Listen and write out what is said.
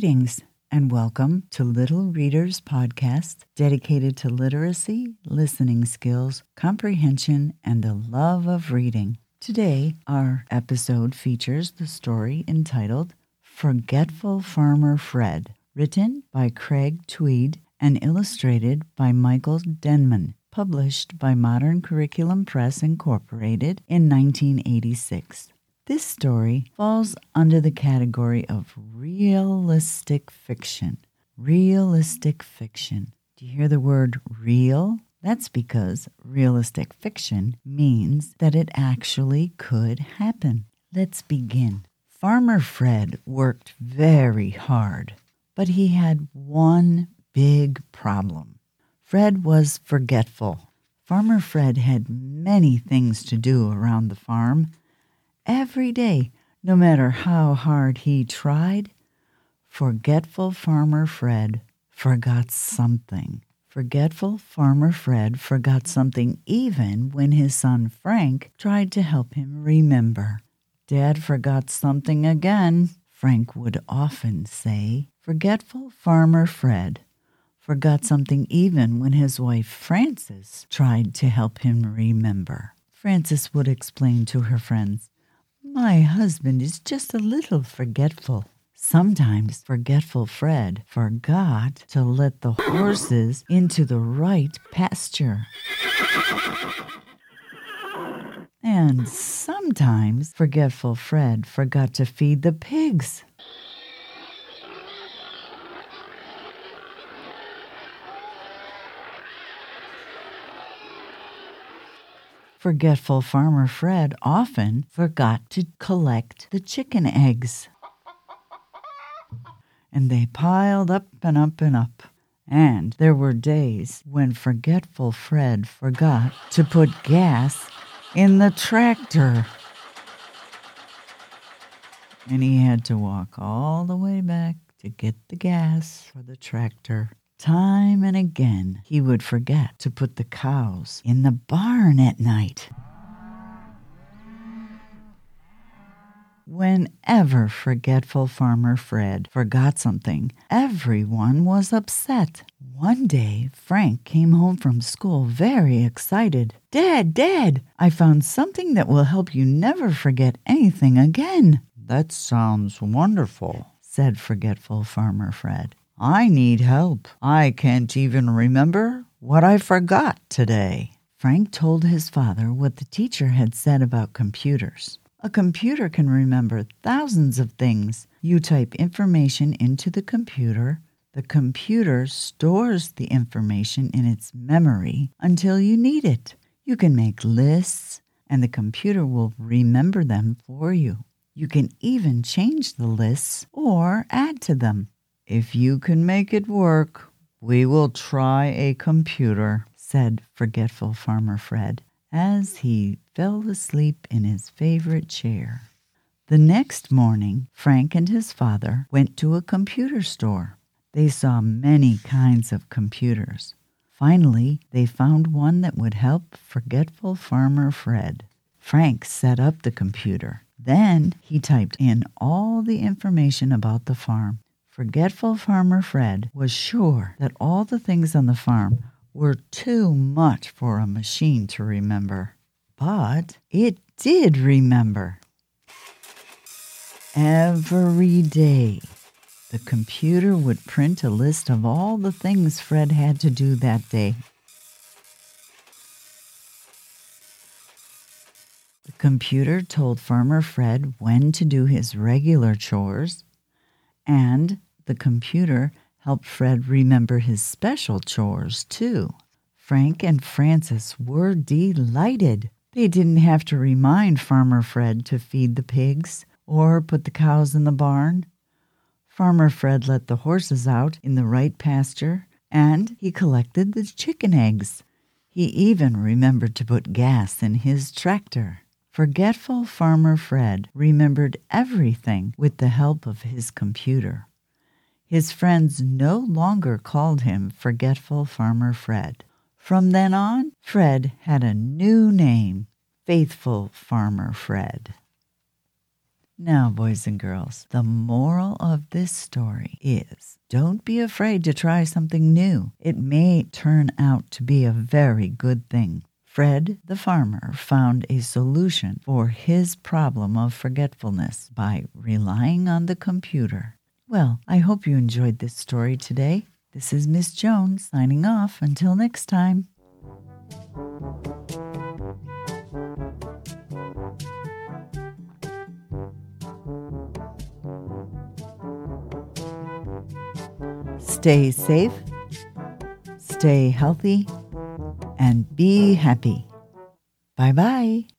Greetings and welcome to Little Readers Podcast, dedicated to literacy, listening skills, comprehension, and the love of reading. Today, our episode features the story entitled Forgetful Farmer Fred, written by Craig Tweedt and illustrated by Michael Denman, published by Modern Curriculum Press Incorporated in 1986. This story falls under the category of realistic fiction. Realistic fiction. Do you hear the word real? That's because realistic fiction means that it actually could happen. Let's begin. Farmer Fred worked very hard, but he had one big problem. Fred was forgetful. Farmer Fred had many things to do around the farm every day, no matter how hard he tried. Forgetful Farmer Fred forgot something. Forgetful Farmer Fred forgot something even when his son Frank tried to help him remember. Dad forgot something again, Frank would often say. Forgetful Farmer Fred forgot something even when his wife Frances tried to help him remember. Frances would explain to her friends, My husband is just a little forgetful. Sometimes forgetful Fred forgot to let the horses into the right pasture. And sometimes forgetful Fred forgot to feed the pigs. Forgetful Farmer Fred often forgot to collect the chicken eggs. And they piled up and up and up. And there were days when Forgetful Fred forgot to put gas in the tractor. And he had to walk all the way back to get the gas for the tractor. Time and again, he would forget to put the cows in the barn at night. Whenever forgetful Farmer Fred forgot something, everyone was upset. One day, Frank came home from school very excited. Dad, Dad, I found something that will help you never forget anything again. That sounds wonderful, said forgetful Farmer Fred. I need help. I can't even remember what I forgot today. Frank told his father what the teacher had said about computers. A computer can remember thousands of things. You type information into the computer, the computer stores the information in its memory until you need it. You can make lists, and the computer will remember them for you. You can even change the lists or add to them. If you can make it work, we will try a computer, said forgetful Farmer Fred as he fell asleep in his favorite chair. The next morning, Frank and his father went to a computer store. They saw many kinds of computers. Finally, they found one that would help forgetful Farmer Fred. Frank set up the computer. Then he typed in all the information about the farm. Forgetful Farmer Fred was sure that all the things on the farm were too much for a machine to remember. But it did remember. Every day, the computer would print a list of all the things Fred had to do that day. The computer told Farmer Fred when to do his regular chores and the computer helped Fred remember his special chores, too. Frank and Frances were delighted. They didn't have to remind Farmer Fred to feed the pigs or put the cows in the barn. Farmer Fred let the horses out in the right pasture and he collected the chicken eggs. He even remembered to put gas in his tractor. Forgetful Farmer Fred remembered everything with the help of his computer. His friends no longer called him Forgetful Farmer Fred. From then on, Fred had a new name Faithful Farmer Fred. Now, boys and girls, the moral of this story is don't be afraid to try something new. It may turn out to be a very good thing. Fred the farmer found a solution for his problem of forgetfulness by relying on the computer. Well, I hope you enjoyed this story today. This is Miss Jones signing off. Until next time. Stay safe, stay healthy, and be happy. Bye bye.